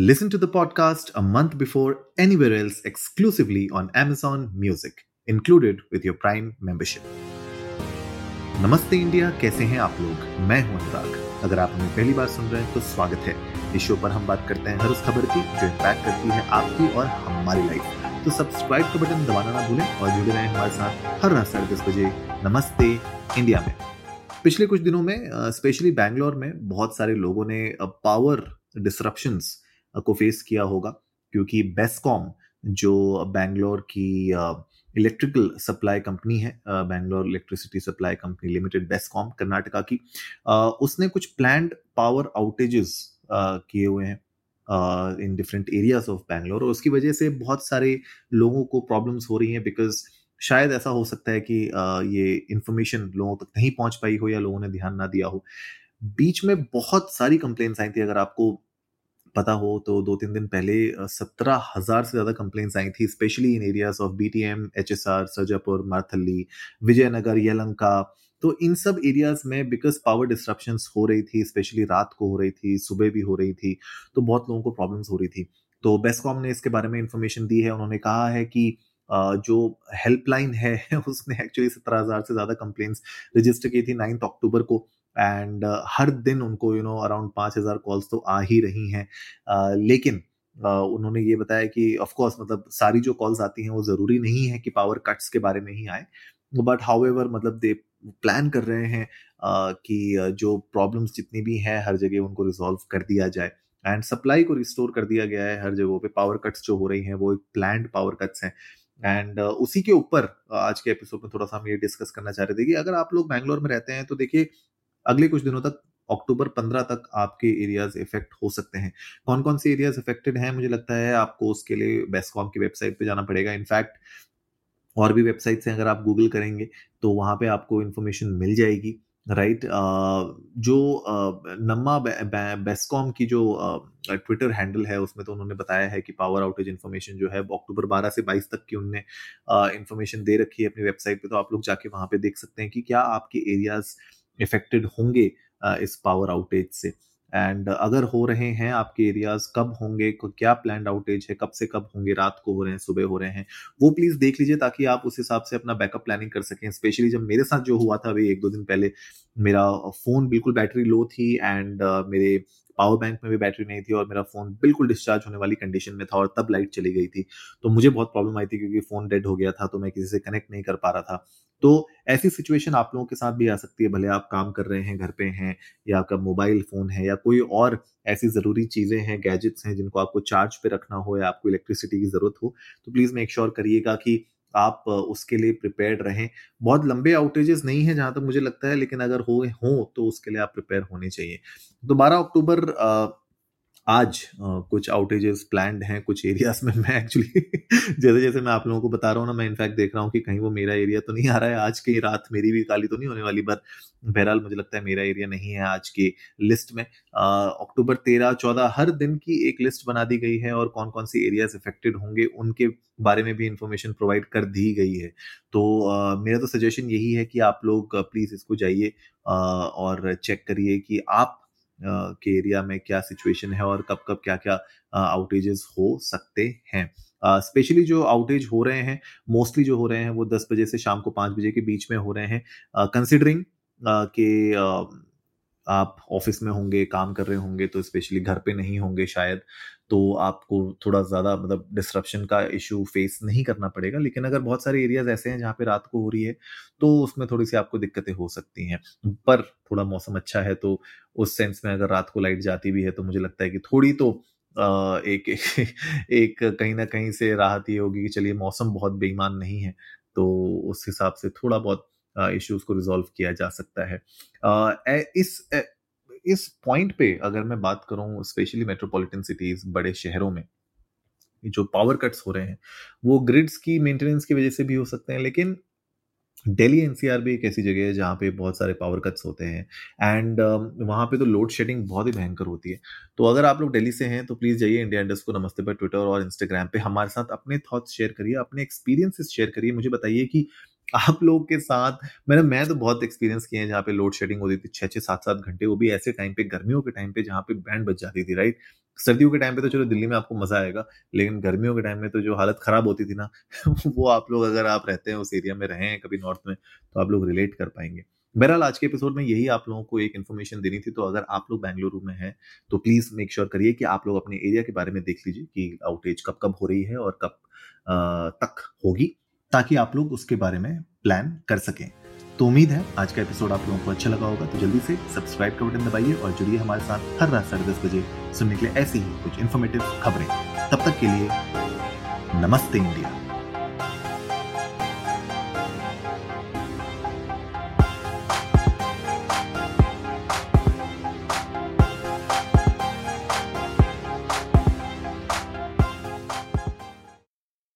Listen to the podcast a month before anywhere else exclusively on Amazon Music, included with your Prime membership. नमस्ते India कैसे हैं आप लोग? मैं हूँ अनुराग। अगर आप हमें पहली बार सुन रहे हैं तो स्वागत है। इस शो पर हम बात करते हैं हर उस खबर की जो इम्पैक्ट करती है आपकी और हमारी लाइफ तो सब्सक्राइब का बटन दबाना ना भूलें और जुड़े रहें हमारे साथ हर रात साढ़े दस बजे नमस्ते इंडिया में। पिछले कुछ दिनों में स्पेशली बैंगलोर में बहुत सारे लोगों ने पावर डिसरप्शंस को फेस किया होगा, क्योंकि बेस्कॉम जो बैंगलोर की इलेक्ट्रिकल सप्लाई कंपनी है Bangalore electricity supply company limited BESCOM Karnataka की उसने कुछ प्लान्ड पावर आउटेजेस किए हुए हैं in different areas of Bangalore और उसकी वजह से बहुत सारे लोगों को प्रॉब्लम्स हो रही हैं बिकॉज़ शायद ऐसा हो सकता है कि ये इंफॉर्मेशन लोगों तक नहीं पहुँच पाई हो या लोगों ने ध्यान ना दिया हो। बीच में बहुत सारी कंप्लेन्स आई थी, अगर आपको पता हो तो दो तीन दिन पहले सत्रह हज़ार से ज़्यादा कंप्लेन्स आई थी specially in areas of B T M H S R Sarjapur Marathahalli Vijayanagar Yelahanka तो इन सब एरियाज़ में बिकॉज़ पावर डिस्ट्रप्शन हो रही थी स्पेशली रात को हो रही थी, सुबह भी हो रही थी तो बहुत लोगों को प्रॉब्लम्स हो रही थी। तो बेस्कॉम ने इसके बारे में इंफॉर्मेशन दी है, उन्होंने कहा है कि जो हेल्पलाइन है, उसने एक्चुअली सत्रह हज़ार से ज़्यादा कंप्लेन्स रजिस्टर की थी नाइन्थ अक्टूबर को। एंड uh, हर दिन उनको यू नो अराउंड पाँच हज़ार कॉल्स तो आ ही रही हैं। uh, लेकिन uh, उन्होंने ये बताया कि ऑफ़ कोर्स मतलब सारी जो कॉल्स आती हैं वो ज़रूरी नहीं है कि पावर कट्स के बारे में ही आए। बट हाउ एवर मतलब दे प्लान कर रहे हैं uh, कि जो प्रॉब्लम्स जितनी भी हैं हर जगह उनको रिजॉल्व कर दिया जाए। एंड सप्लाई को रिस्टोर कर दिया गया है हर जगहों पे। पावर कट्स जो हो रही हैं वो एक प्लान्ड पावर कट्स हैं। एंड uh, उसी के ऊपर आज के एपिसोड में थोड़ा सा हम ये डिस्कस करना चाह रहे थे कि अगर आप लोग बैंगलोर में रहते हैं तो देखिए अगले कुछ दिनों तक अक्टूबर 15 तक आपके एरियाज़ इफ़ेक्ट हो सकते हैं कौन कौन से एरियाज़ इफेक्टेड हैं मुझे लगता है आपको उसके लिए बेस्कॉम की वेबसाइट पे जाना पड़ेगा इनफैक्ट और भी वेबसाइट्स हैं अगर आप गूगल करेंगे तो वहाँ पे आपको इन्फॉर्मेशन मिल जाएगी राइट right? uh, जो uh, नम्मा बेस्कॉम की जो ट्विटर uh, हैंडल है उसमें तो उन्होंने बताया है कि पावर आउटेज इन्फॉर्मेशन जो है अक्टूबर 12 से 22 तक की उनने इन्फॉर्मेशन दे रखी है अपनी वेबसाइट पे तो आप लोग जाके वहाँ पे देख सकते हैं कि क्या आपके एरियाज़ इफेक्टेड होंगे इस पावर आउटेज से। एंड अगर हो रहे हैं आपके एरियाज़ कब होंगे क्या प्लान आउटेज है, कब से कब होंगे, रात को हो रहे हैं, सुबह हो रहे हैं, वो प्लीज़ देख लीजिए ताकि आप उस हिसाब से अपना बैकअप प्लानिंग कर सकें। स्पेशली जब मेरे साथ जो हुआ था अभी एक दो दिन पहले, मेरा फ़ोन बिल्कुल बैटरी लो थी एंड मेरे पावर बैंक में भी बैटरी नहीं थी और मेरा फ़ोन बिल्कुल डिस्चार्ज होने वाली कंडीशन में था और तब लाइट चली गई थी। तो मुझे बहुत प्रॉब्लम आई थी क्योंकि फ़ोन डेड हो गया था तो मैं किसी से कनेक्ट नहीं कर पा रहा था। तो ऐसी सिचुएशन आप लोगों के साथ भी आ सकती है, भले आप काम कर रहे हैं, घर पे हैं या आपका मोबाइल फ़ोन है या कोई और ऐसी ज़रूरी चीज़ें हैं गैजेट्स हैं जिनको आपको चार्ज पे रखना हो या आपको इलेक्ट्रिसिटी की ज़रूरत हो तो प्लीज़ मेक श्योर करिएगा कि आप उसके लिए प्रिपेयर रहें। बहुत लंबे आउटेजेस नहीं है जहाँ तक मुझे लगता है, लेकिन अगर हो हो तो उसके लिए आप प्रिपेयर होने चाहिए। तो बारह अक्टूबर आज कुछ आउटेजेस प्लान्ड हैं कुछ एरियाज़ में मैं एक्चुअली जैसे जैसे मैं आप लोगों को बता रहा हूँ ना मैं इनफैक्ट देख रहा हूँ कि कहीं वो मेरा एरिया तो नहीं आ रहा है आज की रात मेरी भी काली तो नहीं होने वाली पर बहरहाल मुझे लगता है मेरा एरिया नहीं है आज की लिस्ट में। अक्टूबर तेरह चौदह हर दिन की एक लिस्ट बना दी गई है और कौन कौन सी एरियाज़ इफेक्टेड होंगे उनके बारे में भी इंफॉर्मेशन प्रोवाइड कर दी गई है। तो uh, मेरा तो सजेशन यही है कि आप लोग प्लीज़ इसको जाइए और चेक करिए कि आप के एरिया में क्या सिचुएशन है और कब कब क्या क्या आउटेजेस हो सकते हैं। स्पेशली जो आउटेज हो रहे हैं मोस्टली जो हो रहे हैं वो दस बजे से शाम को पाँच बजे के बीच में हो रहे हैं। कंसिडरिंग के आप ऑफ़िस में होंगे, काम कर रहे होंगे तो स्पेशली घर पे नहीं होंगे शायद तो आपको थोड़ा ज़्यादा मतलब डिस्ट्रप्शन का इशू फेस नहीं करना पड़ेगा। लेकिन अगर बहुत सारे एरियाज़ ऐसे हैं जहाँ पे रात को हो रही है तो उसमें थोड़ी सी आपको दिक्कतें हो सकती हैं। पर थोड़ा मौसम अच्छा है तो उस सेंस में अगर रात को लाइट जाती भी है तो मुझे लगता है कि थोड़ी तो एक एक कहीं ना कहीं से राहत ये होगी कि चलिए मौसम बहुत बेईमान नहीं है तो उस हिसाब से थोड़ा बहुत इश्यूज़ को रिजॉल्व किया जा सकता है। इस इस पॉइंट पे अगर मैं बात करूँ स्पेशली मेट्रोपॉलिटन सिटीज़ बड़े शहरों में जो पावर कट्स हो रहे हैं वो ग्रिड्स की मेंटेनेंस की वजह से भी हो सकते हैं लेकिन दिल्ली एनसीआर भी एक ऐसी जगह है जहाँ पे बहुत सारे पावर कट्स होते हैं। एंड uh, वहाँ पे तो लोड शेडिंग बहुत ही भयंकर होती है। तो अगर आप लोग दिल्ली से हैं तो प्लीज़ जाइए इंडिया इंडस्ट को नमस्ते पर ट्विटर और इंस्टाग्राम पे हमारे साथ अपने थॉट्स शेयर करिए अपने एक्सपीरियंसेस शेयर करिए। मुझे बताइए कि आप लोग के साथ, मैंने, मैं तो बहुत एक्सपीरियंस किए हैं जहाँ पे लोड शेडिंग होती थी छः छः सात सात घंटे, वो भी ऐसे टाइम पे, गर्मियों के टाइम पे जहाँ पे बैंड बच जाती थी राइट सर्दियों के टाइम पे तो चलो दिल्ली में आपको मज़ा आएगा, लेकिन गर्मियों के टाइम में तो जो हालत खराब होती थी ना, वो आप लोग अगर आप रहते हैं उस एरिया में रहे हैं कभी नॉर्थ में तो आप लोग रिलेट कर पाएँगे। बहरहाल, आज के एपिसोड में यही आप लोगों को एक इन्फॉर्मेशन देनी थी तो अगर आप लोग बेंगलुरु में हैं तो प्लीज़ मेक श्योर करिए कि आप लोग अपने एरिया के बारे में देख लीजिए कि आउटेज कब कब हो रही है और कब तक होगी। ताकि आप लोग उसके बारे में प्लान कर सकें। तो उम्मीद है आज का एपिसोड आप लोगों को अच्छा लगा होगा तो जल्दी से सब्सक्राइब का बटन दबाइए और जुड़िए हमारे साथ हर रात साढ़े दस बजे सुनने के लिए ऐसी ही कुछ इन्फॉर्मेटिव खबरें। तब तक के लिए नमस्ते इंडिया।